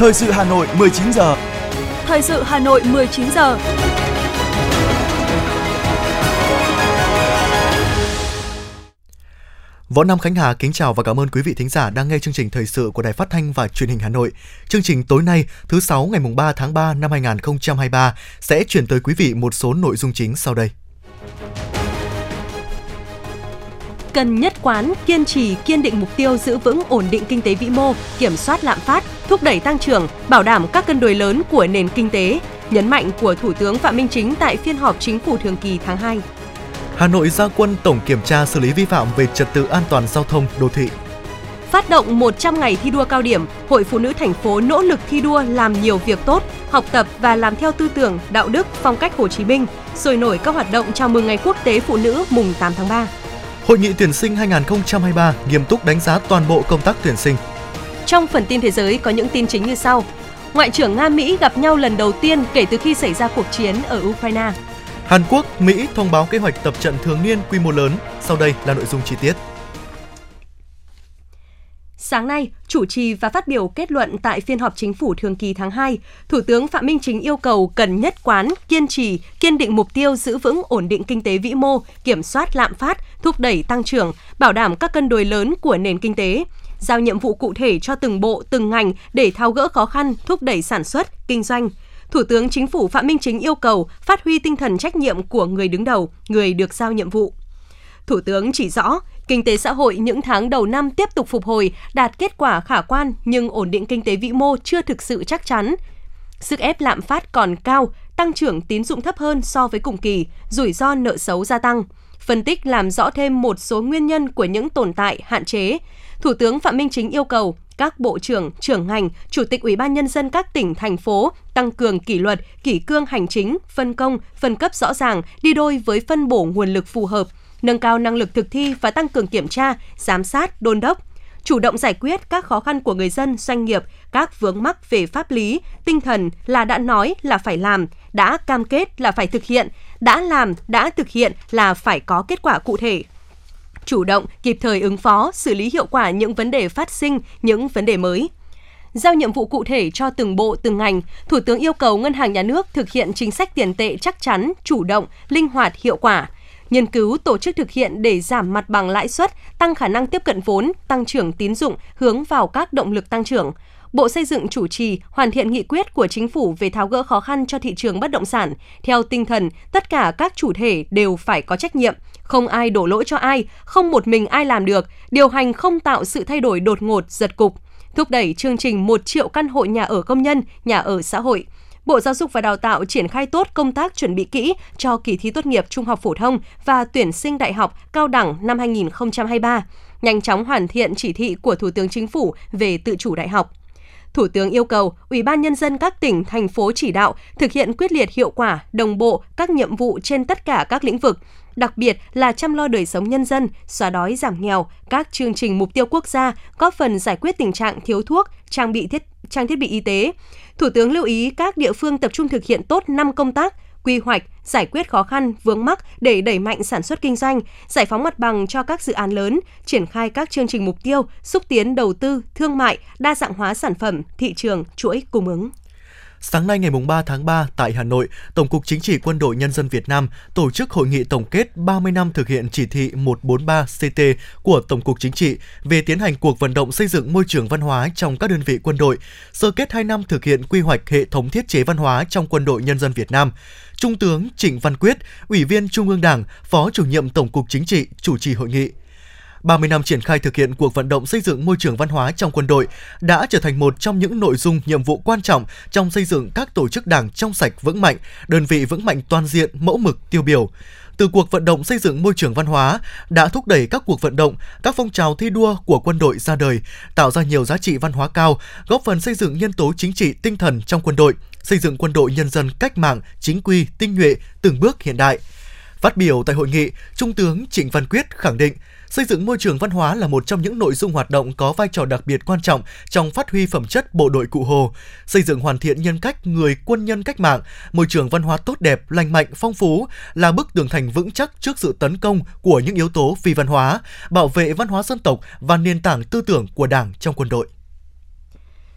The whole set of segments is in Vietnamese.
Thời sự Hà Nội 19 giờ. Thời sự Hà Nội 19 giờ. Võ Nam Khánh Hà kính chào và cảm ơn quý vị thính giả đang nghe chương trình thời sự của Đài Phát thanh và Truyền hình Hà Nội. Chương trình tối nay, thứ sáu ngày mùng 3 tháng 3 năm 2023 sẽ chuyển tới quý vị một số nội dung chính sau đây. Cần nhất quán, kiên trì, kiên định mục tiêu giữ vững ổn định kinh tế vĩ mô, kiểm soát lạm phát, thúc đẩy tăng trưởng, bảo đảm các cân đối lớn của nền kinh tế, nhấn mạnh của Thủ tướng Phạm Minh Chính tại phiên họp chính phủ thường kỳ tháng 2. Hà Nội ra quân tổng kiểm tra xử lý vi phạm về trật tự an toàn giao thông đô thị. Phát động 100 ngày thi đua cao điểm, Hội Phụ nữ thành phố nỗ lực thi đua làm nhiều việc tốt, học tập và làm theo tư tưởng, đạo đức, phong cách Hồ Chí Minh, sôi nổi các hoạt động chào mừng Ngày Quốc tế Phụ nữ mùng 8 tháng 3. Hội nghị tuyển sinh 2023 nghiêm túc đánh giá toàn bộ công tác tuyển sinh. Trong phần tin thế giới có những tin chính như sau. Ngoại trưởng Nga Mỹ gặp nhau lần đầu tiên kể từ khi xảy ra cuộc chiến ở Ukraine. Hàn Quốc, Mỹ thông báo kế hoạch tập trận thường niên quy mô lớn. Sau đây là nội dung chi tiết. Sáng nay, chủ trì và phát biểu kết luận tại phiên họp chính phủ thường kỳ tháng 2, Thủ tướng Phạm Minh Chính yêu cầu cần nhất quán, kiên trì, kiên định mục tiêu giữ vững ổn định kinh tế vĩ mô, kiểm soát lạm phát, thúc đẩy tăng trưởng, bảo đảm các cân đối lớn của nền kinh tế, giao nhiệm vụ cụ thể cho từng bộ, từng ngành để tháo gỡ khó khăn, thúc đẩy sản xuất, kinh doanh. Thủ tướng Chính phủ Phạm Minh Chính yêu cầu phát huy tinh thần trách nhiệm của người đứng đầu, người được giao nhiệm vụ. Thủ tướng chỉ rõ, kinh tế xã hội những tháng đầu năm tiếp tục phục hồi, đạt kết quả khả quan nhưng ổn định kinh tế vĩ mô chưa thực sự chắc chắn. Sức ép lạm phát còn cao, tăng trưởng tín dụng thấp hơn so với cùng kỳ, rủi ro nợ xấu gia tăng. Phân tích làm rõ thêm một số nguyên nhân của những tồn tại, hạn chế. Thủ tướng Phạm Minh Chính yêu cầu các bộ trưởng, trưởng ngành, chủ tịch Ủy ban nhân dân các tỉnh thành phố tăng cường kỷ luật, kỷ cương hành chính, phân công, phân cấp rõ ràng, đi đôi với phân bổ nguồn lực phù hợp, nâng cao năng lực thực thi và tăng cường kiểm tra, giám sát, đôn đốc, chủ động giải quyết các khó khăn của người dân, doanh nghiệp, các vướng mắc về pháp lý, tinh thần là đã nói là phải làm, đã cam kết là phải thực hiện, đã làm, đã thực hiện là phải có kết quả cụ thể chủ động, kịp thời ứng phó, xử lý hiệu quả những vấn đề phát sinh, những vấn đề mới. Giao nhiệm vụ cụ thể cho từng bộ, từng ngành, Thủ tướng yêu cầu Ngân hàng Nhà nước thực hiện chính sách tiền tệ chắc chắn, chủ động, linh hoạt, hiệu quả, nghiên cứu tổ chức thực hiện để giảm mặt bằng lãi suất, tăng khả năng tiếp cận vốn, tăng trưởng tín dụng hướng vào các động lực tăng trưởng. Bộ Xây dựng chủ trì hoàn thiện nghị quyết của chính phủ về tháo gỡ khó khăn cho thị trường bất động sản theo tinh thần tất cả các chủ thể đều phải có trách nhiệm, không ai đổ lỗi cho ai, không một mình ai làm được, điều hành không tạo sự thay đổi đột ngột, giật cục, thúc đẩy chương trình 1 triệu căn hộ nhà ở công nhân, nhà ở xã hội. Bộ Giáo dục và Đào tạo triển khai tốt công tác chuẩn bị kỹ cho kỳ thi tốt nghiệp trung học phổ thông và tuyển sinh đại học, cao đẳng năm 2023, nhanh chóng hoàn thiện chỉ thị của Thủ tướng Chính phủ về tự chủ đại học. Thủ tướng yêu cầu Ủy ban nhân dân các tỉnh thành phố chỉ đạo thực hiện quyết liệt hiệu quả, đồng bộ các nhiệm vụ trên tất cả các lĩnh vực, đặc biệt là chăm lo đời sống nhân dân, xóa đói giảm nghèo, các chương trình mục tiêu quốc gia góp phần giải quyết tình trạng thiếu thuốc, trang bị thiết trang thiết bị y tế. Thủ tướng lưu ý các địa phương tập trung thực hiện tốt 5 công tác quy hoạch, giải quyết khó khăn, vướng mắc để đẩy mạnh sản xuất kinh doanh, giải phóng mặt bằng cho các dự án lớn, triển khai các chương trình mục tiêu, xúc tiến đầu tư, thương mại, đa dạng hóa sản phẩm, thị trường, chuỗi cung ứng. Sáng nay ngày 3 tháng 3 tại Hà Nội, Tổng cục Chính trị Quân đội Nhân dân Việt Nam tổ chức hội nghị tổng kết 30 năm thực hiện chỉ thị 143CT của Tổng cục Chính trị về tiến hành cuộc vận động xây dựng môi trường văn hóa trong các đơn vị quân đội, sơ kết 2 năm thực hiện quy hoạch hệ thống thiết chế văn hóa trong Quân đội Nhân dân Việt Nam. Trung tướng Trịnh Văn Quyết, Ủy viên Trung ương Đảng, Phó chủ nhiệm Tổng cục Chính trị chủ trì hội nghị. 30 năm triển khai thực hiện cuộc vận động xây dựng môi trường văn hóa trong quân đội đã trở thành một trong những nội dung nhiệm vụ quan trọng trong xây dựng các tổ chức đảng trong sạch vững mạnh, đơn vị vững mạnh toàn diện, mẫu mực, tiêu biểu. Từ cuộc vận động xây dựng môi trường văn hóa đã thúc đẩy các cuộc vận động, các phong trào thi đua của quân đội ra đời, tạo ra nhiều giá trị văn hóa cao, góp phần xây dựng nhân tố chính trị tinh thần trong quân đội, xây dựng quân đội nhân dân cách mạng, chính quy, tinh nhuệ, từng bước hiện đại. Phát biểu tại hội nghị, Trung tướng Trịnh Văn Quyết khẳng định Xây dựng môi trường văn hóa là một trong những nội dung hoạt động có vai trò đặc biệt quan trọng trong phát huy phẩm chất bộ đội cụ Hồ, xây dựng hoàn thiện nhân cách người quân nhân cách mạng, môi trường văn hóa tốt đẹp, lành mạnh, phong phú là bức tường thành vững chắc trước sự tấn công của những yếu tố phi văn hóa, bảo vệ văn hóa dân tộc và nền tảng tư tưởng của Đảng trong quân đội.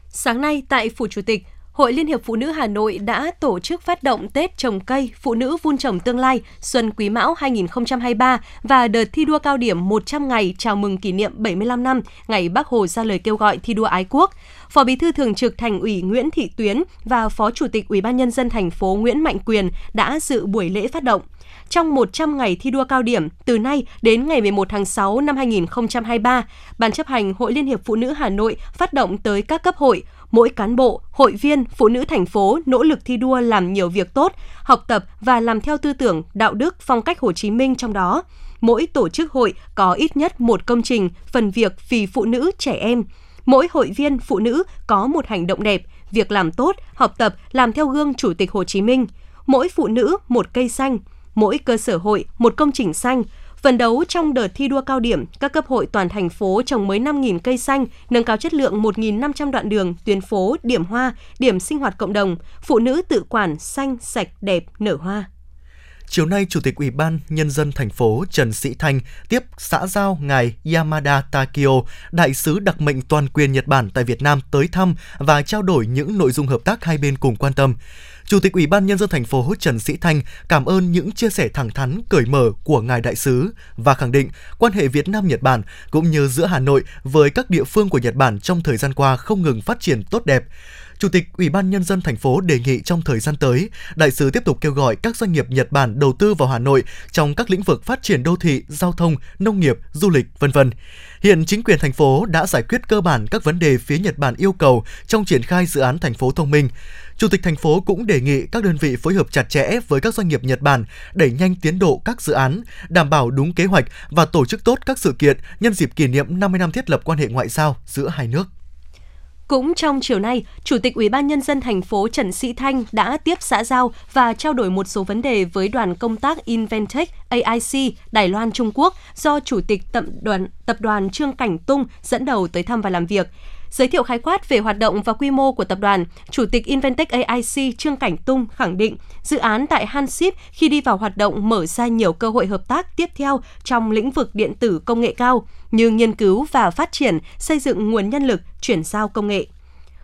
Sáng nay tại Phủ Chủ tịch, Hội Liên hiệp Phụ nữ Hà Nội đã tổ chức phát động Tết trồng cây Phụ nữ vun trồng tương lai Xuân Quý Mão 2023 và đợt thi đua cao điểm 100 ngày chào mừng kỷ niệm 75 năm ngày Bác Hồ ra lời kêu gọi thi đua ái quốc. Phó Bí thư Thường trực Thành ủy Nguyễn Thị Tuyến và Phó Chủ tịch Ủy ban nhân dân thành phố Nguyễn Mạnh Quyền đã dự buổi lễ phát động trong 100 ngày thi đua cao điểm từ nay đến ngày 11 tháng 6 năm 2023, Ban chấp hành Hội Liên hiệp Phụ nữ Hà Nội phát động tới các cấp hội, mỗi cán bộ, hội viên, phụ nữ thành phố nỗ lực thi đua làm nhiều việc tốt, học tập và làm theo tư tưởng, đạo đức, phong cách Hồ Chí Minh trong đó. Mỗi tổ chức hội có ít nhất một công trình, phần việc vì phụ nữ, trẻ em. Mỗi hội viên phụ nữ có một hành động đẹp, việc làm tốt, học tập, làm theo gương Chủ tịch Hồ Chí Minh. Mỗi phụ nữ một cây xanh, mỗi cơ sở hội một công trình xanh, Phần đấu trong đợt thi đua cao điểm, các cấp hội toàn thành phố trồng mới 5.000 cây xanh, nâng cao chất lượng 1.500 đoạn đường, tuyến phố, điểm hoa, điểm sinh hoạt cộng đồng, phụ nữ tự quản xanh, sạch, đẹp, nở hoa. Chiều nay, Chủ tịch Ủy ban Nhân dân thành phố Trần Sĩ Thanh tiếp xã giao ngài Yamada Takio, đại sứ đặc mệnh toàn quyền Nhật Bản tại Việt Nam tới thăm và trao đổi những nội dung hợp tác hai bên cùng quan tâm. Chủ tịch Ủy ban nhân dân thành phố Trần Sĩ Thanh cảm ơn những chia sẻ thẳng thắn, cởi mở của ngài đại sứ và khẳng định quan hệ Việt Nam Nhật Bản cũng như giữa Hà Nội với các địa phương của Nhật Bản trong thời gian qua không ngừng phát triển tốt đẹp. Chủ tịch Ủy ban nhân dân thành phố đề nghị trong thời gian tới, đại sứ tiếp tục kêu gọi các doanh nghiệp Nhật Bản đầu tư vào Hà Nội trong các lĩnh vực phát triển đô thị, giao thông, nông nghiệp, du lịch, vân vân. Hiện chính quyền thành phố đã giải quyết cơ bản các vấn đề phía Nhật Bản yêu cầu trong triển khai dự án thành phố thông minh. Chủ tịch thành phố cũng đề nghị các đơn vị phối hợp chặt chẽ với các doanh nghiệp Nhật Bản đẩy nhanh tiến độ các dự án, đảm bảo đúng kế hoạch và tổ chức tốt các sự kiện nhân dịp kỷ niệm 50 năm thiết lập quan hệ ngoại giao giữa hai nước. Cũng trong chiều nay, Chủ tịch Ủy ban nhân dân thành phố Trần Sĩ Thanh đã tiếp xã giao và trao đổi một số vấn đề với đoàn công tác Inventech AIC Đài Loan Trung Quốc do Chủ tịch tập đoàn tập đoàn Trương Cảnh Tung dẫn đầu tới thăm và làm việc. Giới thiệu khái quát về hoạt động và quy mô của tập đoàn, Chủ tịch Inventec AIC Trương Cảnh Tung khẳng định dự án tại Hanship khi đi vào hoạt động mở ra nhiều cơ hội hợp tác tiếp theo trong lĩnh vực điện tử công nghệ cao như nghiên cứu và phát triển, xây dựng nguồn nhân lực, chuyển giao công nghệ.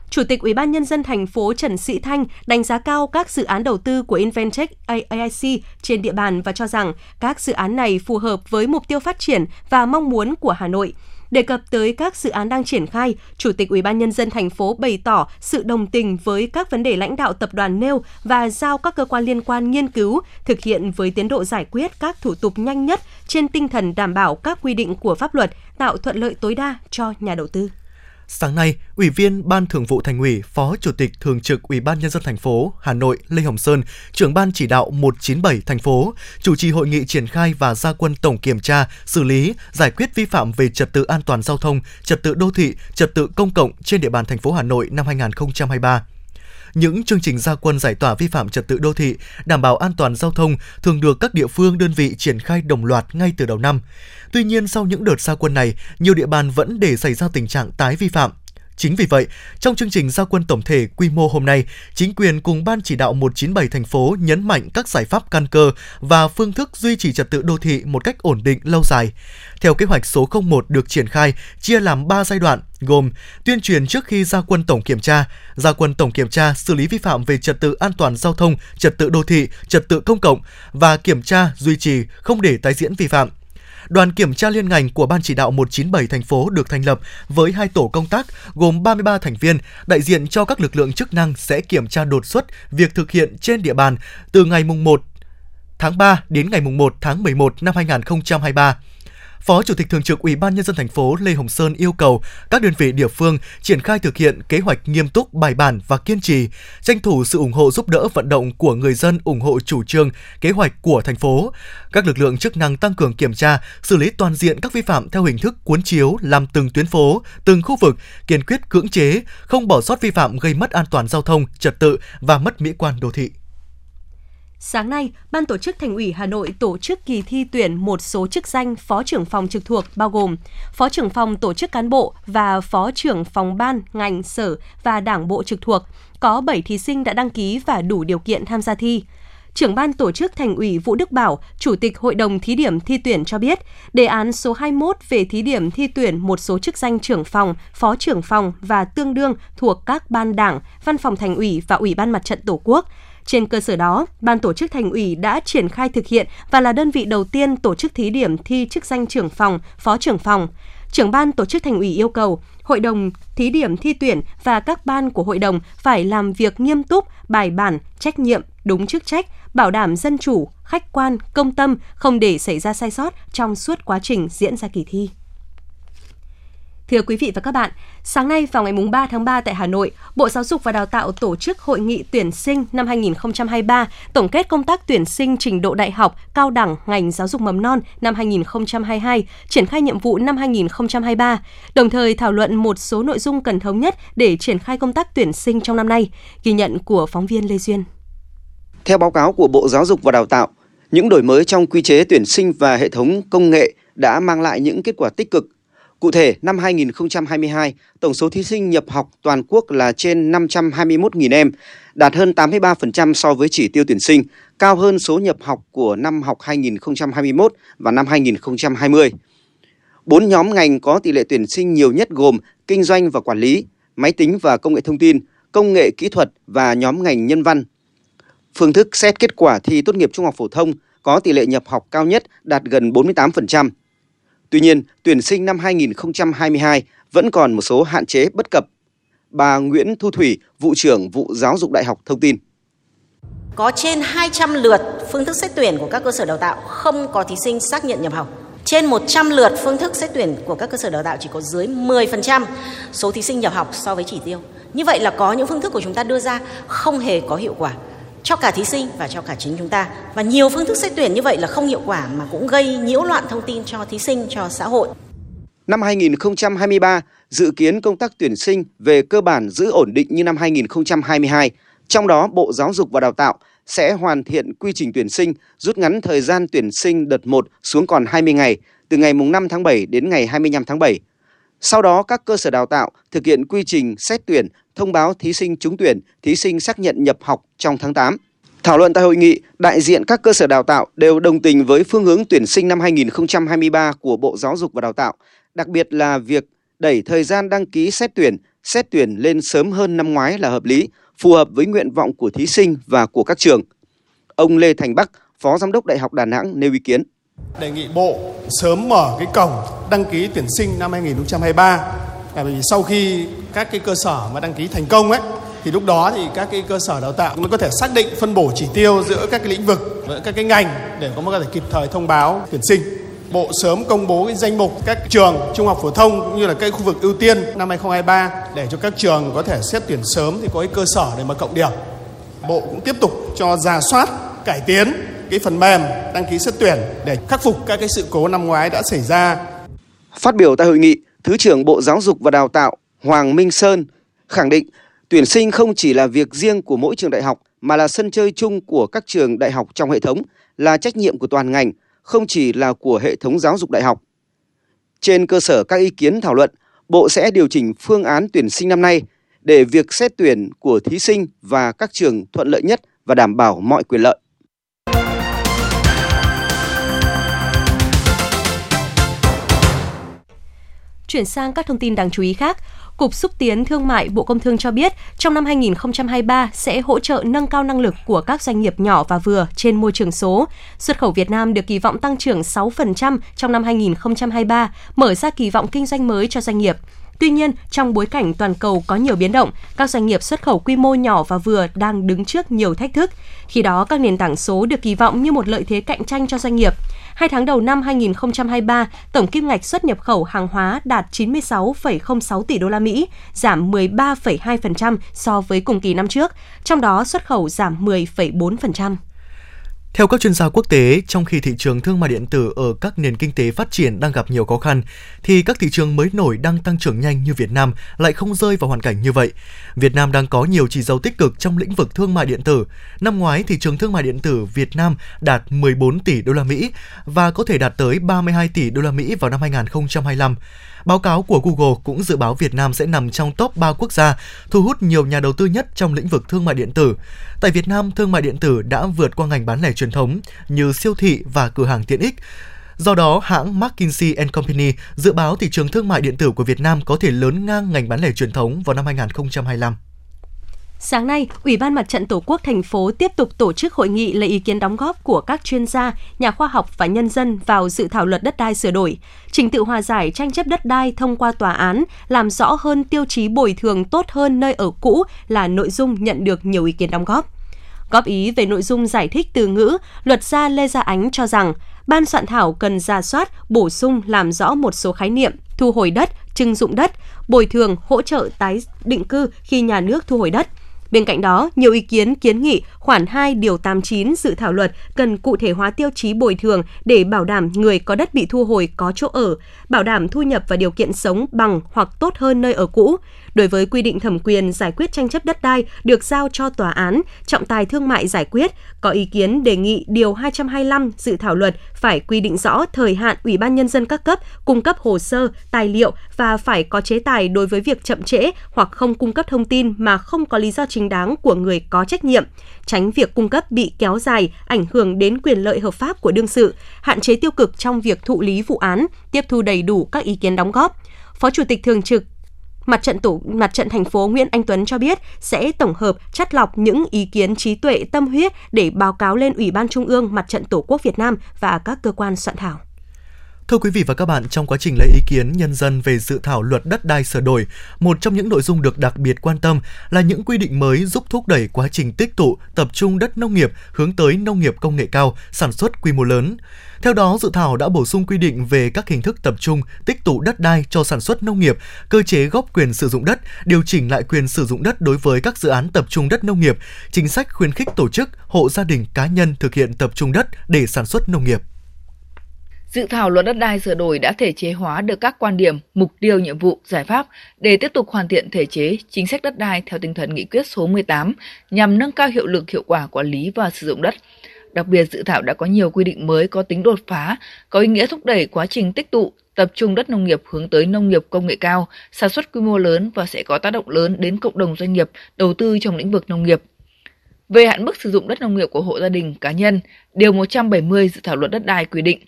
Chủ tịch Ủy ban nhân dân thành phố Trần Sĩ Thanh đánh giá cao các dự án đầu tư của Inventec AIC trên địa bàn và cho rằng các dự án này phù hợp với mục tiêu phát triển và mong muốn của Hà Nội. Đề cập tới các dự án đang triển khai, Chủ tịch Ủy ban nhân dân thành phố bày tỏ sự đồng tình với các vấn đề lãnh đạo tập đoàn nêu và giao các cơ quan liên quan nghiên cứu, thực hiện với tiến độ giải quyết các thủ tục nhanh nhất trên tinh thần đảm bảo các quy định của pháp luật, tạo thuận lợi tối đa cho nhà đầu tư. Sáng nay, Ủy viên Ban Thường vụ Thành ủy, Phó Chủ tịch Thường trực Ủy ban nhân dân thành phố Hà Nội Lê Hồng Sơn, trưởng ban chỉ đạo 197 thành phố, chủ trì hội nghị triển khai và gia quân tổng kiểm tra, xử lý, giải quyết vi phạm về trật tự an toàn giao thông, trật tự đô thị, trật tự công cộng trên địa bàn thành phố Hà Nội năm 2023 những chương trình gia quân giải tỏa vi phạm trật tự đô thị, đảm bảo an toàn giao thông thường được các địa phương đơn vị triển khai đồng loạt ngay từ đầu năm. Tuy nhiên sau những đợt gia quân này, nhiều địa bàn vẫn để xảy ra tình trạng tái vi phạm. Chính vì vậy, trong chương trình giao quân tổng thể quy mô hôm nay, chính quyền cùng Ban chỉ đạo 197 thành phố nhấn mạnh các giải pháp căn cơ và phương thức duy trì trật tự đô thị một cách ổn định lâu dài. Theo kế hoạch số 01 được triển khai, chia làm 3 giai đoạn, gồm tuyên truyền trước khi ra quân tổng kiểm tra, ra quân tổng kiểm tra xử lý vi phạm về trật tự an toàn giao thông, trật tự đô thị, trật tự công cộng và kiểm tra duy trì không để tái diễn vi phạm đoàn kiểm tra liên ngành của Ban chỉ đạo 197 thành phố được thành lập với hai tổ công tác gồm 33 thành viên, đại diện cho các lực lượng chức năng sẽ kiểm tra đột xuất việc thực hiện trên địa bàn từ ngày mùng 1 tháng 3 đến ngày mùng 1 tháng 11 năm 2023. Phó Chủ tịch Thường trực Ủy ban nhân dân thành phố Lê Hồng Sơn yêu cầu các đơn vị địa phương triển khai thực hiện kế hoạch nghiêm túc, bài bản và kiên trì, tranh thủ sự ủng hộ giúp đỡ vận động của người dân ủng hộ chủ trương, kế hoạch của thành phố. Các lực lượng chức năng tăng cường kiểm tra, xử lý toàn diện các vi phạm theo hình thức cuốn chiếu làm từng tuyến phố, từng khu vực, kiên quyết cưỡng chế, không bỏ sót vi phạm gây mất an toàn giao thông, trật tự và mất mỹ quan đô thị. Sáng nay, Ban tổ chức Thành ủy Hà Nội tổ chức kỳ thi tuyển một số chức danh phó trưởng phòng trực thuộc bao gồm phó trưởng phòng tổ chức cán bộ và phó trưởng phòng ban, ngành, sở và đảng bộ trực thuộc. Có 7 thí sinh đã đăng ký và đủ điều kiện tham gia thi. trưởng ban tổ chức Thành ủy Vũ Đức Bảo, Chủ tịch Hội đồng thí điểm thi tuyển cho biết, đề án số 21 về thí điểm thi tuyển một số chức danh trưởng phòng, phó trưởng phòng và tương đương thuộc các ban đảng, văn phòng Thành ủy và Ủy ban Mặt trận Tổ quốc trên cơ sở đó, Ban tổ chức Thành ủy đã triển khai thực hiện và là đơn vị đầu tiên tổ chức thí điểm thi chức danh trưởng phòng, phó trưởng phòng. Trưởng ban tổ chức Thành ủy yêu cầu Hội đồng thí điểm thi tuyển và các ban của hội đồng phải làm việc nghiêm túc, bài bản, trách nhiệm, đúng chức trách, bảo đảm dân chủ, khách quan, công tâm, không để xảy ra sai sót trong suốt quá trình diễn ra kỳ thi. Thưa quý vị và các bạn, sáng nay vào ngày 3 tháng 3 tại Hà Nội, Bộ Giáo dục và Đào tạo tổ chức Hội nghị tuyển sinh năm 2023, tổng kết công tác tuyển sinh trình độ đại học, cao đẳng ngành giáo dục mầm non năm 2022, triển khai nhiệm vụ năm 2023, đồng thời thảo luận một số nội dung cần thống nhất để triển khai công tác tuyển sinh trong năm nay. Ghi nhận của phóng viên Lê Duyên. Theo báo cáo của Bộ Giáo dục và Đào tạo, những đổi mới trong quy chế tuyển sinh và hệ thống công nghệ đã mang lại những kết quả tích cực Cụ thể, năm 2022, tổng số thí sinh nhập học toàn quốc là trên 521.000 em, đạt hơn 83% so với chỉ tiêu tuyển sinh, cao hơn số nhập học của năm học 2021 và năm 2020. Bốn nhóm ngành có tỷ lệ tuyển sinh nhiều nhất gồm kinh doanh và quản lý, máy tính và công nghệ thông tin, công nghệ kỹ thuật và nhóm ngành nhân văn. Phương thức xét kết quả thi tốt nghiệp trung học phổ thông có tỷ lệ nhập học cao nhất đạt gần 48%. Tuy nhiên, tuyển sinh năm 2022 vẫn còn một số hạn chế bất cập. Bà Nguyễn Thu Thủy, vụ trưởng vụ giáo dục đại học thông tin. Có trên 200 lượt phương thức xét tuyển của các cơ sở đào tạo không có thí sinh xác nhận nhập học. Trên 100 lượt phương thức xét tuyển của các cơ sở đào tạo chỉ có dưới 10% số thí sinh nhập học so với chỉ tiêu. Như vậy là có những phương thức của chúng ta đưa ra không hề có hiệu quả cho cả thí sinh và cho cả chính chúng ta. Và nhiều phương thức xét tuyển như vậy là không hiệu quả mà cũng gây nhiễu loạn thông tin cho thí sinh, cho xã hội. Năm 2023, dự kiến công tác tuyển sinh về cơ bản giữ ổn định như năm 2022. Trong đó, Bộ Giáo dục và Đào tạo sẽ hoàn thiện quy trình tuyển sinh, rút ngắn thời gian tuyển sinh đợt 1 xuống còn 20 ngày, từ ngày 5 tháng 7 đến ngày 25 tháng 7. Sau đó, các cơ sở đào tạo thực hiện quy trình xét tuyển, thông báo thí sinh trúng tuyển, thí sinh xác nhận nhập học trong tháng 8. Thảo luận tại hội nghị, đại diện các cơ sở đào tạo đều đồng tình với phương hướng tuyển sinh năm 2023 của Bộ Giáo dục và Đào tạo, đặc biệt là việc đẩy thời gian đăng ký xét tuyển, xét tuyển lên sớm hơn năm ngoái là hợp lý, phù hợp với nguyện vọng của thí sinh và của các trường. Ông Lê Thành Bắc, Phó Giám đốc Đại học Đà Nẵng nêu ý kiến. Đề nghị Bộ sớm mở cái cổng đăng ký tuyển sinh năm 2023. Tại vì sau khi các cái cơ sở mà đăng ký thành công ấy thì lúc đó thì các cái cơ sở đào tạo mới có thể xác định phân bổ chỉ tiêu giữa các cái lĩnh vực với các cái ngành để có thể kịp thời thông báo tuyển sinh. Bộ sớm công bố cái danh mục các trường trung học phổ thông cũng như là cái khu vực ưu tiên năm 2023 để cho các trường có thể xét tuyển sớm thì có cái cơ sở để mà cộng điểm. Bộ cũng tiếp tục cho ra soát, cải tiến cái phần mềm đăng ký xét tuyển để khắc phục các cái sự cố năm ngoái đã xảy ra. Phát biểu tại hội nghị, Thứ trưởng Bộ Giáo dục và Đào tạo Hoàng Minh Sơn khẳng định tuyển sinh không chỉ là việc riêng của mỗi trường đại học mà là sân chơi chung của các trường đại học trong hệ thống, là trách nhiệm của toàn ngành, không chỉ là của hệ thống giáo dục đại học. Trên cơ sở các ý kiến thảo luận, Bộ sẽ điều chỉnh phương án tuyển sinh năm nay để việc xét tuyển của thí sinh và các trường thuận lợi nhất và đảm bảo mọi quyền lợi. Chuyển sang các thông tin đáng chú ý khác, Cục Xúc tiến Thương mại Bộ Công Thương cho biết, trong năm 2023 sẽ hỗ trợ nâng cao năng lực của các doanh nghiệp nhỏ và vừa trên môi trường số. Xuất khẩu Việt Nam được kỳ vọng tăng trưởng 6% trong năm 2023, mở ra kỳ vọng kinh doanh mới cho doanh nghiệp. Tuy nhiên, trong bối cảnh toàn cầu có nhiều biến động, các doanh nghiệp xuất khẩu quy mô nhỏ và vừa đang đứng trước nhiều thách thức. Khi đó, các nền tảng số được kỳ vọng như một lợi thế cạnh tranh cho doanh nghiệp. Hai tháng đầu năm 2023, tổng kim ngạch xuất nhập khẩu hàng hóa đạt 96,06 tỷ đô la Mỹ, giảm 13,2% so với cùng kỳ năm trước, trong đó xuất khẩu giảm 10,4%. Theo các chuyên gia quốc tế, trong khi thị trường thương mại điện tử ở các nền kinh tế phát triển đang gặp nhiều khó khăn, thì các thị trường mới nổi đang tăng trưởng nhanh như Việt Nam lại không rơi vào hoàn cảnh như vậy. Việt Nam đang có nhiều chỉ dấu tích cực trong lĩnh vực thương mại điện tử. Năm ngoái, thị trường thương mại điện tử Việt Nam đạt 14 tỷ đô la Mỹ và có thể đạt tới 32 tỷ đô la Mỹ vào năm 2025. Báo cáo của Google cũng dự báo Việt Nam sẽ nằm trong top 3 quốc gia thu hút nhiều nhà đầu tư nhất trong lĩnh vực thương mại điện tử. Tại Việt Nam, thương mại điện tử đã vượt qua ngành bán lẻ truyền thống như siêu thị và cửa hàng tiện ích. Do đó, hãng McKinsey Company dự báo thị trường thương mại điện tử của Việt Nam có thể lớn ngang ngành bán lẻ truyền thống vào năm 2025. Sáng nay, Ủy ban Mặt trận Tổ quốc thành phố tiếp tục tổ chức hội nghị lấy ý kiến đóng góp của các chuyên gia, nhà khoa học và nhân dân vào dự thảo luật đất đai sửa đổi. Trình tự hòa giải tranh chấp đất đai thông qua tòa án, làm rõ hơn tiêu chí bồi thường tốt hơn nơi ở cũ là nội dung nhận được nhiều ý kiến đóng góp. Góp ý về nội dung giải thích từ ngữ, luật gia Lê Gia Ánh cho rằng ban soạn thảo cần ra soát, bổ sung làm rõ một số khái niệm thu hồi đất, trưng dụng đất, bồi thường, hỗ trợ tái định cư khi nhà nước thu hồi đất – Bên cạnh đó, nhiều ý kiến kiến nghị khoản 2 điều 89 dự thảo luật cần cụ thể hóa tiêu chí bồi thường để bảo đảm người có đất bị thu hồi có chỗ ở, bảo đảm thu nhập và điều kiện sống bằng hoặc tốt hơn nơi ở cũ. Đối với quy định thẩm quyền giải quyết tranh chấp đất đai được giao cho tòa án, trọng tài thương mại giải quyết, có ý kiến đề nghị điều 225 dự thảo luật phải quy định rõ thời hạn Ủy ban nhân dân các cấp cung cấp hồ sơ, tài liệu và phải có chế tài đối với việc chậm trễ hoặc không cung cấp thông tin mà không có lý do chính đáng của người có trách nhiệm, tránh việc cung cấp bị kéo dài, ảnh hưởng đến quyền lợi hợp pháp của đương sự, hạn chế tiêu cực trong việc thụ lý vụ án, tiếp thu đầy đủ các ý kiến đóng góp. Phó Chủ tịch Thường trực Mặt trận tổ, mặt trận thành phố Nguyễn Anh Tuấn cho biết sẽ tổng hợp chắt lọc những ý kiến trí tuệ, tâm huyết để báo cáo lên Ủy ban Trung ương Mặt trận Tổ quốc Việt Nam và các cơ quan soạn thảo. Thưa quý vị và các bạn, trong quá trình lấy ý kiến nhân dân về dự thảo luật đất đai sửa đổi, một trong những nội dung được đặc biệt quan tâm là những quy định mới giúp thúc đẩy quá trình tích tụ, tập trung đất nông nghiệp hướng tới nông nghiệp công nghệ cao, sản xuất quy mô lớn. Theo đó, dự thảo đã bổ sung quy định về các hình thức tập trung, tích tụ đất đai cho sản xuất nông nghiệp, cơ chế góp quyền sử dụng đất, điều chỉnh lại quyền sử dụng đất đối với các dự án tập trung đất nông nghiệp, chính sách khuyến khích tổ chức, hộ gia đình cá nhân thực hiện tập trung đất để sản xuất nông nghiệp. Dự thảo luật đất đai sửa đổi đã thể chế hóa được các quan điểm, mục tiêu, nhiệm vụ, giải pháp để tiếp tục hoàn thiện thể chế, chính sách đất đai theo tinh thần nghị quyết số 18 nhằm nâng cao hiệu lực hiệu quả quản lý và sử dụng đất. Đặc biệt, dự thảo đã có nhiều quy định mới có tính đột phá, có ý nghĩa thúc đẩy quá trình tích tụ, tập trung đất nông nghiệp hướng tới nông nghiệp công nghệ cao, sản xuất quy mô lớn và sẽ có tác động lớn đến cộng đồng doanh nghiệp đầu tư trong lĩnh vực nông nghiệp. Về hạn mức sử dụng đất nông nghiệp của hộ gia đình cá nhân, Điều 170 dự thảo luật đất đai quy định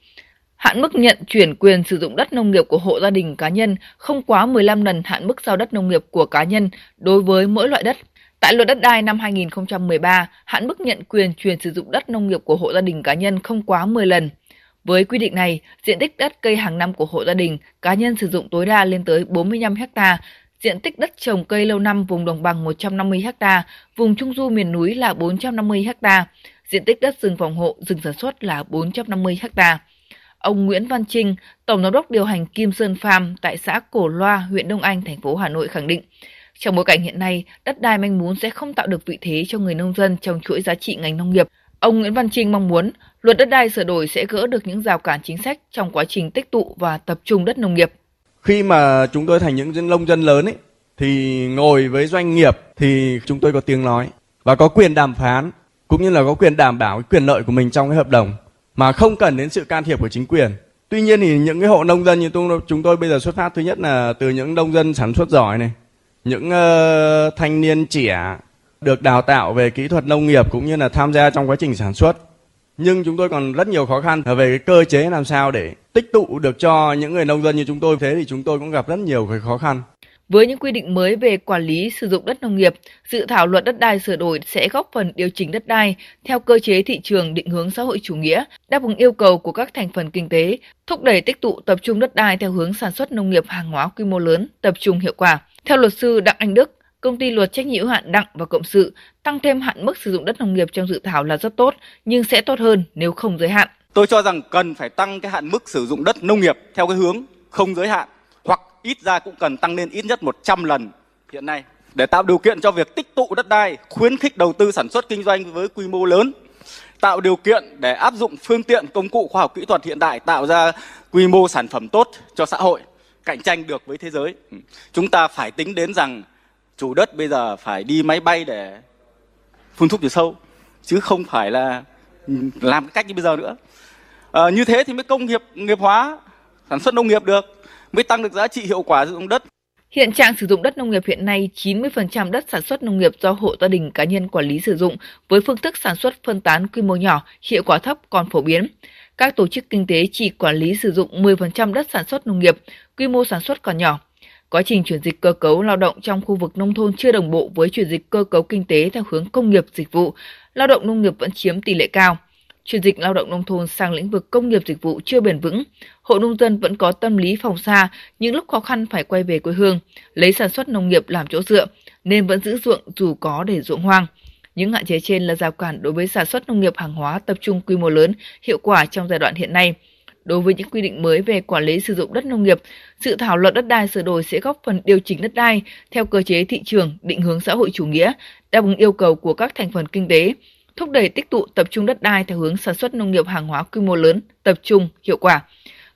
Hạn mức nhận chuyển quyền sử dụng đất nông nghiệp của hộ gia đình cá nhân không quá 15 lần hạn mức giao đất nông nghiệp của cá nhân đối với mỗi loại đất. Tại luật đất đai năm 2013, hạn mức nhận quyền chuyển sử dụng đất nông nghiệp của hộ gia đình cá nhân không quá 10 lần. Với quy định này, diện tích đất cây hàng năm của hộ gia đình cá nhân sử dụng tối đa lên tới 45 ha, diện tích đất trồng cây lâu năm vùng đồng bằng 150 ha, vùng trung du miền núi là 450 ha, diện tích đất rừng phòng hộ, rừng sản xuất là 450 ha. Ông Nguyễn Văn Trinh, Tổng giám đốc điều hành Kim Sơn Farm tại xã Cổ Loa, huyện Đông Anh, thành phố Hà Nội khẳng định, trong bối cảnh hiện nay, đất đai manh mún sẽ không tạo được vị thế cho người nông dân trong chuỗi giá trị ngành nông nghiệp. Ông Nguyễn Văn Trinh mong muốn luật đất đai sửa đổi sẽ gỡ được những rào cản chính sách trong quá trình tích tụ và tập trung đất nông nghiệp. Khi mà chúng tôi thành những nông dân lớn ấy, thì ngồi với doanh nghiệp thì chúng tôi có tiếng nói và có quyền đàm phán cũng như là có quyền đảm bảo quyền lợi của mình trong cái hợp đồng mà không cần đến sự can thiệp của chính quyền. Tuy nhiên thì những cái hộ nông dân như tôi, chúng tôi bây giờ xuất phát thứ nhất là từ những nông dân sản xuất giỏi này, những uh, thanh niên trẻ được đào tạo về kỹ thuật nông nghiệp cũng như là tham gia trong quá trình sản xuất. Nhưng chúng tôi còn rất nhiều khó khăn về cái cơ chế làm sao để tích tụ được cho những người nông dân như chúng tôi. Thế thì chúng tôi cũng gặp rất nhiều cái khó khăn. Với những quy định mới về quản lý sử dụng đất nông nghiệp, dự thảo luật đất đai sửa đổi sẽ góp phần điều chỉnh đất đai theo cơ chế thị trường định hướng xã hội chủ nghĩa, đáp ứng yêu cầu của các thành phần kinh tế, thúc đẩy tích tụ tập trung đất đai theo hướng sản xuất nông nghiệp hàng hóa quy mô lớn, tập trung hiệu quả. Theo luật sư Đặng Anh Đức, công ty luật trách nhiệm hữu hạn Đặng và Cộng sự tăng thêm hạn mức sử dụng đất nông nghiệp trong dự thảo là rất tốt, nhưng sẽ tốt hơn nếu không giới hạn. Tôi cho rằng cần phải tăng cái hạn mức sử dụng đất nông nghiệp theo cái hướng không giới hạn ít ra cũng cần tăng lên ít nhất 100 lần hiện nay để tạo điều kiện cho việc tích tụ đất đai, khuyến khích đầu tư sản xuất kinh doanh với quy mô lớn, tạo điều kiện để áp dụng phương tiện công cụ khoa học kỹ thuật hiện đại tạo ra quy mô sản phẩm tốt cho xã hội, cạnh tranh được với thế giới. Ừ. Chúng ta phải tính đến rằng chủ đất bây giờ phải đi máy bay để phun thuốc trừ sâu chứ không phải là làm cái cách như bây giờ nữa. À, như thế thì mới công nghiệp nghiệp hóa sản xuất nông nghiệp được mới tăng được giá trị hiệu quả sử dụng đất. Hiện trạng sử dụng đất nông nghiệp hiện nay, 90% đất sản xuất nông nghiệp do hộ gia đình cá nhân quản lý sử dụng với phương thức sản xuất phân tán quy mô nhỏ, hiệu quả thấp còn phổ biến. Các tổ chức kinh tế chỉ quản lý sử dụng 10% đất sản xuất nông nghiệp, quy mô sản xuất còn nhỏ. Quá trình chuyển dịch cơ cấu lao động trong khu vực nông thôn chưa đồng bộ với chuyển dịch cơ cấu kinh tế theo hướng công nghiệp dịch vụ, lao động nông nghiệp vẫn chiếm tỷ lệ cao. Chuyển dịch lao động nông thôn sang lĩnh vực công nghiệp dịch vụ chưa bền vững, hộ nông dân vẫn có tâm lý phòng xa, những lúc khó khăn phải quay về quê hương, lấy sản xuất nông nghiệp làm chỗ dựa, nên vẫn giữ ruộng dù có để ruộng hoang. Những hạn chế trên là rào cản đối với sản xuất nông nghiệp hàng hóa tập trung quy mô lớn, hiệu quả trong giai đoạn hiện nay. Đối với những quy định mới về quản lý sử dụng đất nông nghiệp, dự thảo luật đất đai sửa đổi sẽ góp phần điều chỉnh đất đai theo cơ chế thị trường, định hướng xã hội chủ nghĩa, đáp ứng yêu cầu của các thành phần kinh tế, thúc đẩy tích tụ tập trung đất đai theo hướng sản xuất nông nghiệp hàng hóa quy mô lớn, tập trung, hiệu quả.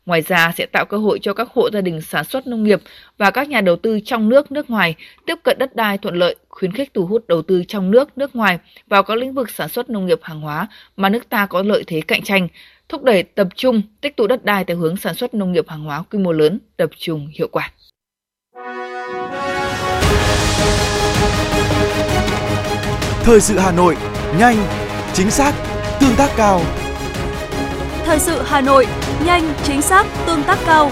Ngoài ra sẽ tạo cơ hội cho các hộ gia đình sản xuất nông nghiệp và các nhà đầu tư trong nước, nước ngoài tiếp cận đất đai thuận lợi, khuyến khích thu hút đầu tư trong nước, nước ngoài vào các lĩnh vực sản xuất nông nghiệp hàng hóa mà nước ta có lợi thế cạnh tranh, thúc đẩy tập trung tích tụ đất đai theo hướng sản xuất nông nghiệp hàng hóa quy mô lớn, tập trung hiệu quả. Thời sự Hà Nội, nhanh, chính xác, tương tác cao. Thời sự Hà Nội, nhanh, chính xác, tương tác cao.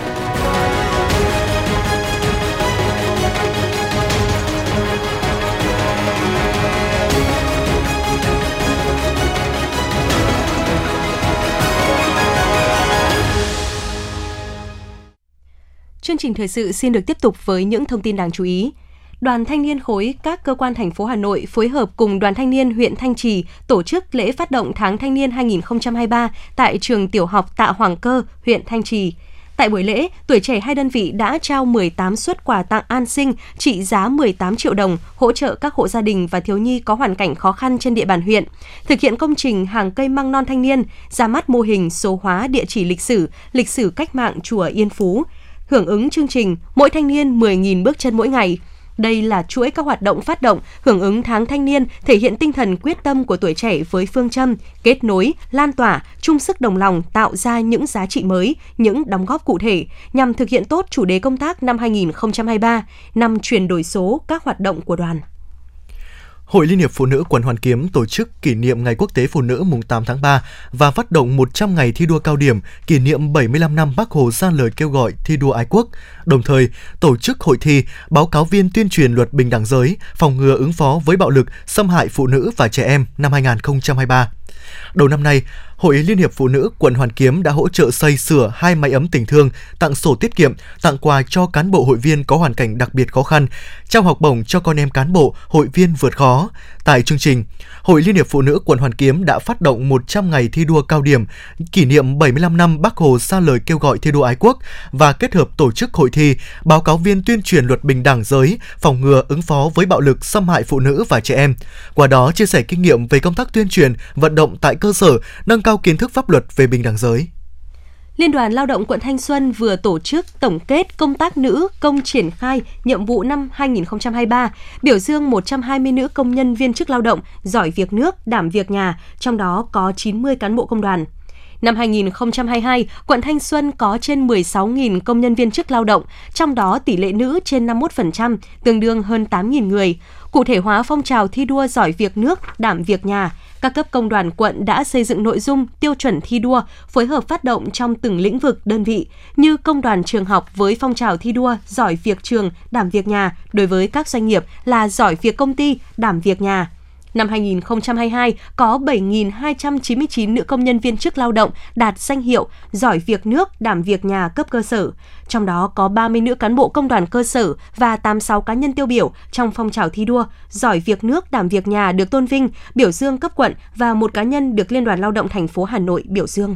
Chương trình thời sự xin được tiếp tục với những thông tin đáng chú ý. Đoàn Thanh niên khối các cơ quan thành phố Hà Nội phối hợp cùng Đoàn Thanh niên huyện Thanh Trì tổ chức lễ phát động tháng thanh niên 2023 tại trường tiểu học Tạ Hoàng Cơ, huyện Thanh Trì. Tại buổi lễ, tuổi trẻ hai đơn vị đã trao 18 suất quà tặng an sinh trị giá 18 triệu đồng hỗ trợ các hộ gia đình và thiếu nhi có hoàn cảnh khó khăn trên địa bàn huyện, thực hiện công trình hàng cây măng non thanh niên, ra mắt mô hình số hóa địa chỉ lịch sử, lịch sử cách mạng chùa Yên Phú. Hưởng ứng chương trình Mỗi thanh niên 10.000 bước chân mỗi ngày – đây là chuỗi các hoạt động phát động hưởng ứng tháng thanh niên, thể hiện tinh thần quyết tâm của tuổi trẻ với phương châm kết nối, lan tỏa, chung sức đồng lòng tạo ra những giá trị mới, những đóng góp cụ thể nhằm thực hiện tốt chủ đề công tác năm 2023, năm chuyển đổi số các hoạt động của đoàn. Hội Liên hiệp Phụ nữ quận Hoàn Kiếm tổ chức kỷ niệm Ngày Quốc tế Phụ nữ mùng 8 tháng 3 và phát động 100 ngày thi đua cao điểm kỷ niệm 75 năm Bác Hồ ra lời kêu gọi thi đua ái quốc, đồng thời tổ chức hội thi báo cáo viên tuyên truyền luật bình đẳng giới, phòng ngừa ứng phó với bạo lực, xâm hại phụ nữ và trẻ em năm 2023. Đầu năm nay, Hội Liên hiệp Phụ nữ quận Hoàn Kiếm đã hỗ trợ xây sửa hai máy ấm tình thương, tặng sổ tiết kiệm, tặng quà cho cán bộ hội viên có hoàn cảnh đặc biệt khó khăn, trao học bổng cho con em cán bộ, hội viên vượt khó. Tại chương trình, Hội Liên hiệp Phụ nữ quận Hoàn Kiếm đã phát động 100 ngày thi đua cao điểm, kỷ niệm 75 năm Bác Hồ ra lời kêu gọi thi đua ái quốc và kết hợp tổ chức hội thi, báo cáo viên tuyên truyền luật bình đẳng giới, phòng ngừa ứng phó với bạo lực xâm hại phụ nữ và trẻ em. Qua đó chia sẻ kinh nghiệm về công tác tuyên truyền, vận động tại cơ sở, nâng cao kiến thức pháp luật về bình đẳng giới. Liên đoàn Lao động quận Thanh Xuân vừa tổ chức tổng kết công tác nữ công triển khai nhiệm vụ năm 2023, biểu dương 120 nữ công nhân viên chức lao động giỏi việc nước, đảm việc nhà, trong đó có 90 cán bộ công đoàn. Năm 2022, quận Thanh Xuân có trên 16.000 công nhân viên chức lao động, trong đó tỷ lệ nữ trên 51%, tương đương hơn 8.000 người. Cụ thể hóa phong trào thi đua giỏi việc nước, đảm việc nhà, các cấp công đoàn quận đã xây dựng nội dung, tiêu chuẩn thi đua, phối hợp phát động trong từng lĩnh vực đơn vị như công đoàn trường học với phong trào thi đua giỏi việc trường, đảm việc nhà đối với các doanh nghiệp là giỏi việc công ty, đảm việc nhà. Năm 2022, có 7.299 nữ công nhân viên chức lao động đạt danh hiệu giỏi việc nước, đảm việc nhà cấp cơ sở. Trong đó có 30 nữ cán bộ công đoàn cơ sở và 86 cá nhân tiêu biểu trong phong trào thi đua giỏi việc nước, đảm việc nhà được tôn vinh, biểu dương cấp quận và một cá nhân được Liên đoàn Lao động thành phố Hà Nội biểu dương.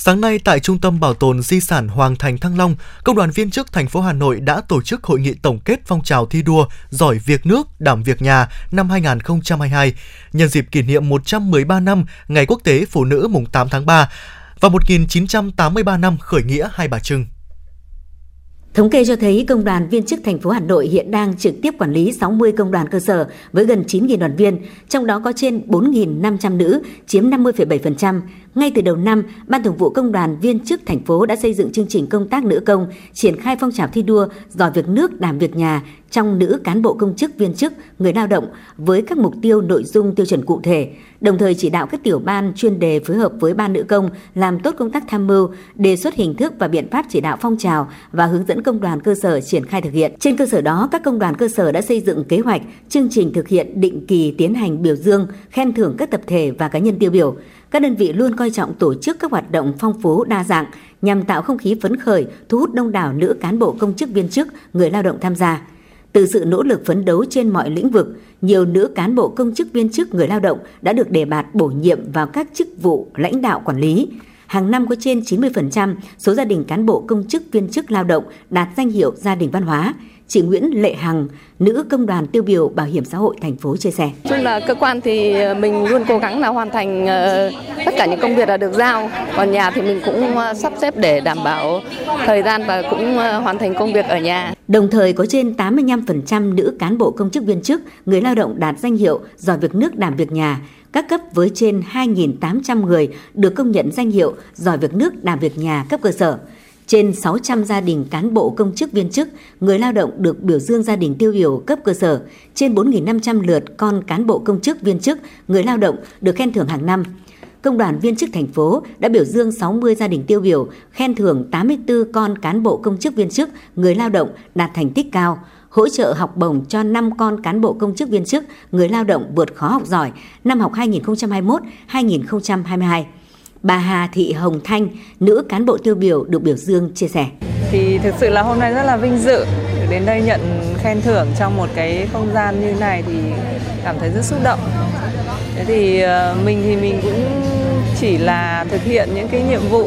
Sáng nay tại Trung tâm Bảo tồn Di sản Hoàng Thành Thăng Long, Công đoàn viên chức thành phố Hà Nội đã tổ chức hội nghị tổng kết phong trào thi đua giỏi việc nước, đảm việc nhà năm 2022 nhân dịp kỷ niệm 113 năm Ngày Quốc tế Phụ nữ mùng 8 tháng 3 và 1983 năm khởi nghĩa Hai Bà Trưng. Thống kê cho thấy công đoàn viên chức thành phố Hà Nội hiện đang trực tiếp quản lý 60 công đoàn cơ sở với gần 9.000 đoàn viên, trong đó có trên 4.500 nữ, chiếm 50,7%. Ngay từ đầu năm, Ban Thường vụ Công đoàn viên chức thành phố đã xây dựng chương trình công tác nữ công, triển khai phong trào thi đua giỏi việc nước đảm việc nhà trong nữ cán bộ công chức viên chức, người lao động với các mục tiêu nội dung tiêu chuẩn cụ thể, đồng thời chỉ đạo các tiểu ban chuyên đề phối hợp với ban nữ công làm tốt công tác tham mưu, đề xuất hình thức và biện pháp chỉ đạo phong trào và hướng dẫn công đoàn cơ sở triển khai thực hiện. Trên cơ sở đó, các công đoàn cơ sở đã xây dựng kế hoạch, chương trình thực hiện định kỳ tiến hành biểu dương, khen thưởng các tập thể và cá nhân tiêu biểu. Các đơn vị luôn coi trọng tổ chức các hoạt động phong phú đa dạng nhằm tạo không khí phấn khởi, thu hút đông đảo nữ cán bộ công chức viên chức, người lao động tham gia. Từ sự nỗ lực phấn đấu trên mọi lĩnh vực, nhiều nữ cán bộ công chức viên chức người lao động đã được đề bạt bổ nhiệm vào các chức vụ lãnh đạo quản lý. Hàng năm có trên 90% số gia đình cán bộ công chức viên chức lao động đạt danh hiệu gia đình văn hóa. Chị Nguyễn Lệ Hằng, nữ công đoàn tiêu biểu Bảo hiểm xã hội thành phố chia sẻ. Chung là cơ quan thì mình luôn cố gắng là hoàn thành ờ, tất cả những công việc là được giao. Còn nhà thì mình cũng ờ, sắp xếp để đảm bảo thời gian và cũng ờ, hoàn thành công việc ở nhà. Đồng thời có trên 85% nữ cán bộ công chức viên chức, người lao động đạt danh hiệu giỏi việc nước đảm việc nhà. Các cấp với trên 2.800 người được công nhận danh hiệu giỏi việc nước đảm việc nhà cấp cơ sở trên 600 gia đình cán bộ công chức viên chức, người lao động được biểu dương gia đình tiêu biểu cấp cơ sở, trên 4.500 lượt con cán bộ công chức viên chức, người lao động được khen thưởng hàng năm. Công đoàn viên chức thành phố đã biểu dương 60 gia đình tiêu biểu, khen thưởng 84 con cán bộ công chức viên chức, người lao động đạt thành tích cao, hỗ trợ học bổng cho 5 con cán bộ công chức viên chức, người lao động vượt khó học giỏi năm học 2021-2022. Bà Hà Thị Hồng Thanh, nữ cán bộ tiêu biểu được biểu dương chia sẻ. Thì thực sự là hôm nay rất là vinh dự đến đây nhận khen thưởng trong một cái không gian như này thì cảm thấy rất xúc động. Thế thì ờ, mình thì mình cũng chỉ là thực hiện những cái nhiệm vụ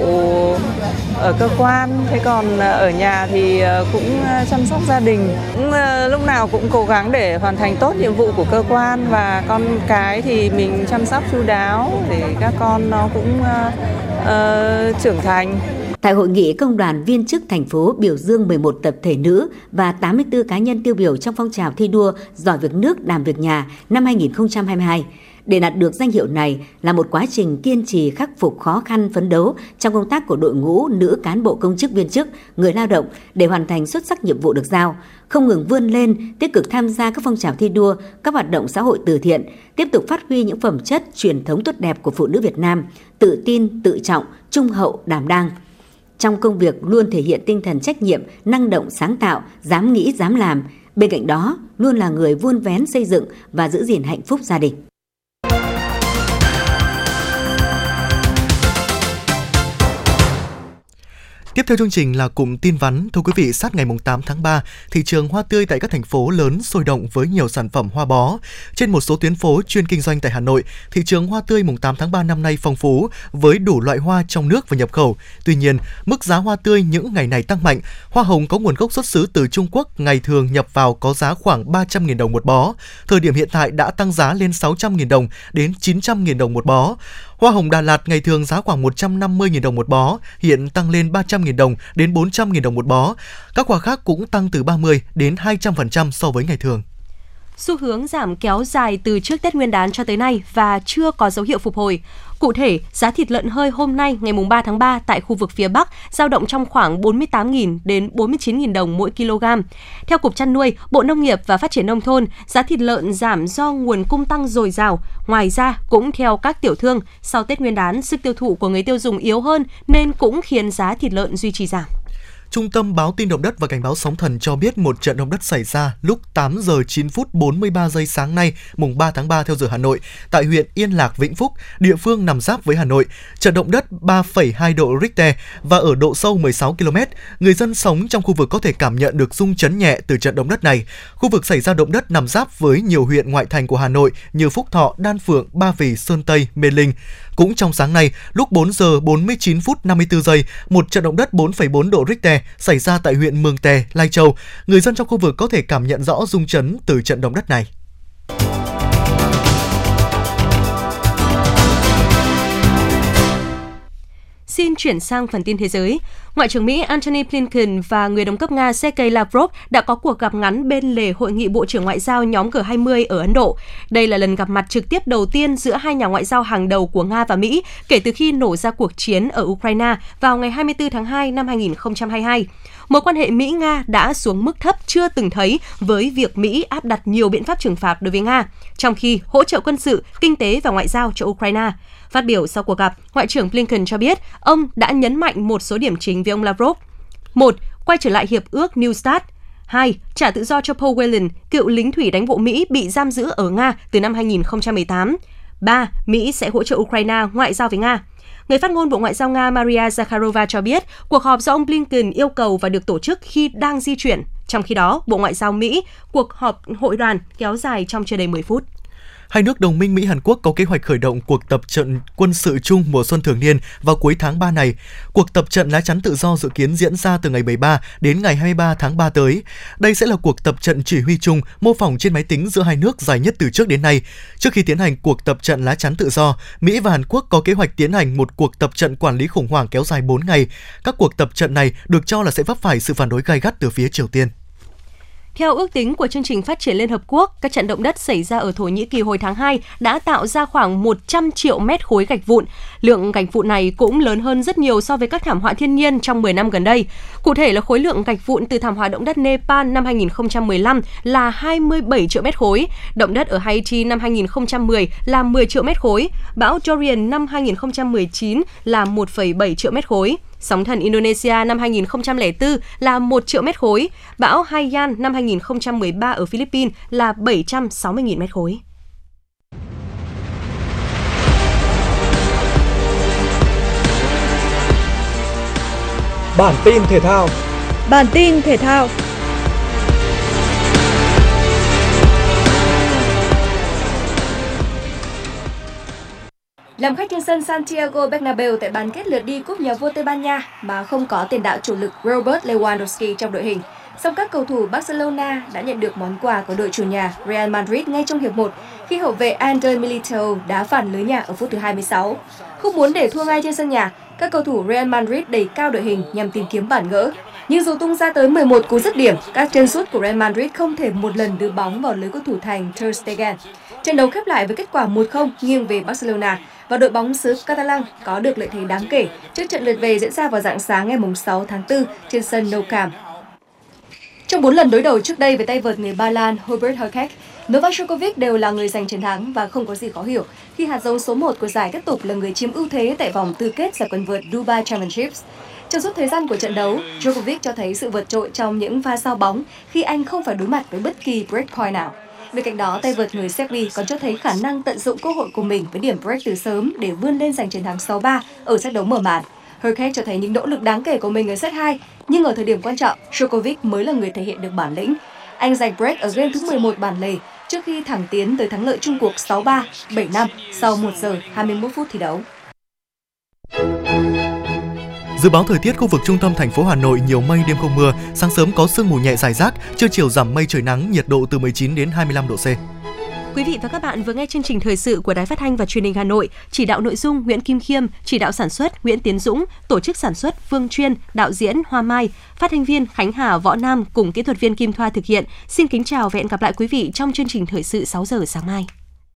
ở cơ quan thế còn ờ, ở nhà thì ờ, cũng ờ, chăm sóc gia đình cũng lúc nào cũng cố gắng để hoàn thành tốt nhiệm vụ của cơ quan và con cái thì mình chăm sóc chu đáo để các con nó cũng uh, trưởng thành Tại hội nghị, công đoàn viên chức thành phố biểu dương 11 tập thể nữ và 84 cá nhân tiêu biểu trong phong trào thi đua giỏi việc nước làm việc nhà năm 2022. Để đạt được danh hiệu này là một quá trình kiên trì khắc phục khó khăn phấn đấu trong công tác của đội ngũ nữ cán bộ công chức viên chức, người lao động để hoàn thành xuất sắc nhiệm vụ được giao, không ngừng vươn lên, tích cực tham gia các phong trào thi đua, các hoạt động xã hội từ thiện, tiếp tục phát huy những phẩm chất truyền thống tốt đẹp của phụ nữ Việt Nam, tự tin, tự trọng, trung hậu, đảm đang trong công việc luôn thể hiện tinh thần trách nhiệm, năng động sáng tạo, dám nghĩ dám làm. Bên cạnh đó, luôn là người vuôn vén xây dựng và giữ gìn hạnh phúc gia đình. Tiếp theo chương trình là cụm tin vắn. Thưa quý vị, sát ngày 8 tháng 3, thị trường hoa tươi tại các thành phố lớn sôi động với nhiều sản phẩm hoa bó. Trên một số tuyến phố chuyên kinh doanh tại Hà Nội, thị trường hoa tươi mùng 8 tháng 3 năm nay phong phú với đủ loại hoa trong nước và nhập khẩu. Tuy nhiên, mức giá hoa tươi những ngày này tăng mạnh. Hoa hồng có nguồn gốc xuất xứ từ Trung Quốc ngày thường nhập vào có giá khoảng 300.000 đồng một bó. Thời điểm hiện tại đã tăng giá lên 600.000 đồng đến 900.000 đồng một bó. Hoa hồng Đà Lạt ngày thường giá khoảng 150.000 đồng một bó, hiện tăng lên 300.000 đồng đến 400.000 đồng một bó. Các quả khác cũng tăng từ 30 đến 200% so với ngày thường. Xu hướng giảm kéo dài từ trước Tết Nguyên đán cho tới nay và chưa có dấu hiệu phục hồi. Cụ thể, giá thịt lợn hơi hôm nay ngày 3 tháng 3 tại khu vực phía Bắc giao động trong khoảng 48.000 đến 49.000 đồng mỗi kg. Theo Cục Chăn nuôi, Bộ Nông nghiệp và Phát triển Nông thôn, giá thịt lợn giảm do nguồn cung tăng dồi dào. Ngoài ra, cũng theo các tiểu thương, sau Tết Nguyên đán, sức tiêu thụ của người tiêu dùng yếu hơn nên cũng khiến giá thịt lợn duy trì giảm. Trung tâm báo tin động đất và cảnh báo sóng thần cho biết một trận động đất xảy ra lúc 8 giờ 9 phút 43 giây sáng nay, mùng 3 tháng 3 theo giờ Hà Nội, tại huyện Yên Lạc, Vĩnh Phúc, địa phương nằm giáp với Hà Nội. Trận động đất 3,2 độ Richter và ở độ sâu 16 km. Người dân sống trong khu vực có thể cảm nhận được rung chấn nhẹ từ trận động đất này. Khu vực xảy ra động đất nằm giáp với nhiều huyện ngoại thành của Hà Nội như Phúc Thọ, Đan Phượng, Ba Vì, Sơn Tây, Mê Linh. Cũng trong sáng nay, lúc 4 giờ 49 phút 54 giây, một trận động đất 4,4 độ Richter xảy ra tại huyện Mường Tè, Lai Châu. Người dân trong khu vực có thể cảm nhận rõ rung chấn từ trận động đất này. Xin chuyển sang phần tin thế giới. Ngoại trưởng Mỹ Antony Blinken và người đồng cấp Nga Sergei Lavrov đã có cuộc gặp ngắn bên lề hội nghị Bộ trưởng Ngoại giao nhóm G20 ở Ấn Độ. Đây là lần gặp mặt trực tiếp đầu tiên giữa hai nhà ngoại giao hàng đầu của Nga và Mỹ kể từ khi nổ ra cuộc chiến ở Ukraine vào ngày 24 tháng 2 năm 2022 mối quan hệ Mỹ-Nga đã xuống mức thấp chưa từng thấy với việc Mỹ áp đặt nhiều biện pháp trừng phạt đối với Nga, trong khi hỗ trợ quân sự, kinh tế và ngoại giao cho Ukraine. Phát biểu sau cuộc gặp, Ngoại trưởng Blinken cho biết ông đã nhấn mạnh một số điểm chính với ông Lavrov. Một, quay trở lại hiệp ước New START. 2. Trả tự do cho Paul Whelan, cựu lính thủy đánh bộ Mỹ bị giam giữ ở Nga từ năm 2018. 3. Mỹ sẽ hỗ trợ Ukraine ngoại giao với Nga. Người phát ngôn Bộ Ngoại giao Nga Maria Zakharova cho biết cuộc họp do ông Blinken yêu cầu và được tổ chức khi đang di chuyển. Trong khi đó, Bộ Ngoại giao Mỹ, cuộc họp hội đoàn kéo dài trong chưa đầy 10 phút. Hai nước đồng minh Mỹ-Hàn Quốc có kế hoạch khởi động cuộc tập trận quân sự chung mùa xuân thường niên vào cuối tháng 3 này. Cuộc tập trận lá chắn tự do dự kiến diễn ra từ ngày 13 đến ngày 23 tháng 3 tới. Đây sẽ là cuộc tập trận chỉ huy chung mô phỏng trên máy tính giữa hai nước dài nhất từ trước đến nay. Trước khi tiến hành cuộc tập trận lá chắn tự do, Mỹ và Hàn Quốc có kế hoạch tiến hành một cuộc tập trận quản lý khủng hoảng kéo dài 4 ngày. Các cuộc tập trận này được cho là sẽ vấp phải sự phản đối gay gắt từ phía Triều Tiên. Theo ước tính của chương trình phát triển Liên Hợp Quốc, các trận động đất xảy ra ở Thổ Nhĩ Kỳ hồi tháng 2 đã tạo ra khoảng 100 triệu mét khối gạch vụn. Lượng gạch vụn này cũng lớn hơn rất nhiều so với các thảm họa thiên nhiên trong 10 năm gần đây. Cụ thể là khối lượng gạch vụn từ thảm họa động đất Nepal năm 2015 là 27 triệu mét khối, động đất ở Haiti năm 2010 là 10 triệu mét khối, bão Dorian năm 2019 là 1,7 triệu mét khối. Sóng thần Indonesia năm 2004 là 1 triệu mét khối, bão Haiyan năm 2013 ở Philippines là 760.000 mét khối. Bản tin thể thao. Bản tin thể thao Làm khách trên sân Santiago Bernabeu tại bán kết lượt đi cúp nhà vua Tây Ban Nha mà không có tiền đạo chủ lực Robert Lewandowski trong đội hình. Song các cầu thủ Barcelona đã nhận được món quà của đội chủ nhà Real Madrid ngay trong hiệp 1 khi hậu vệ Ander Militao đá phản lưới nhà ở phút thứ 26. Không muốn để thua ngay trên sân nhà, các cầu thủ Real Madrid đẩy cao đội hình nhằm tìm kiếm bản gỡ. Nhưng dù tung ra tới 11 cú dứt điểm, các chân sút của Real Madrid không thể một lần đưa bóng vào lưới của thủ thành Ter Stegen. Trận đấu khép lại với kết quả 1-0 nghiêng về Barcelona và đội bóng xứ Catalan có được lợi thế đáng kể trước trận lượt về diễn ra vào dạng sáng ngày 6 tháng 4 trên sân Nou Camp. Trong 4 lần đối đầu trước đây với tay vợt người Ba Lan Hubert Hurkacz, Novak Djokovic đều là người giành chiến thắng và không có gì khó hiểu khi hạt giống số 1 của giải tiếp tục là người chiếm ưu thế tại vòng tư kết giải quần vợt Dubai Championships. Trong suốt thời gian của trận đấu, Djokovic cho thấy sự vượt trội trong những pha sao bóng khi anh không phải đối mặt với bất kỳ breakpoint nào. Bên cạnh đó, tay vợt người Serbia còn cho thấy khả năng tận dụng cơ hội của mình với điểm break từ sớm để vươn lên giành chiến thắng 6-3 ở set đấu mở màn. Hurkacz cho thấy những nỗ lực đáng kể của mình ở set 2, nhưng ở thời điểm quan trọng, Djokovic mới là người thể hiện được bản lĩnh. Anh giành break ở game thứ 11 bản lề trước khi thẳng tiến tới thắng lợi chung cuộc 6-3, 7-5 sau 1 giờ 21 phút thi đấu. Dự báo thời tiết khu vực trung tâm thành phố Hà Nội nhiều mây đêm không mưa, sáng sớm có sương mù nhẹ rải rác, trưa chiều giảm mây trời nắng, nhiệt độ từ 19 đến 25 độ C. Quý vị và các bạn vừa nghe chương trình thời sự của Đài Phát thanh và Truyền hình Hà Nội, chỉ đạo nội dung Nguyễn Kim Khiêm, chỉ đạo sản xuất Nguyễn Tiến Dũng, tổ chức sản xuất Phương Chuyên, đạo diễn Hoa Mai, phát thanh viên Khánh Hà Võ Nam cùng kỹ thuật viên Kim Thoa thực hiện. Xin kính chào và hẹn gặp lại quý vị trong chương trình thời sự 6 giờ sáng mai.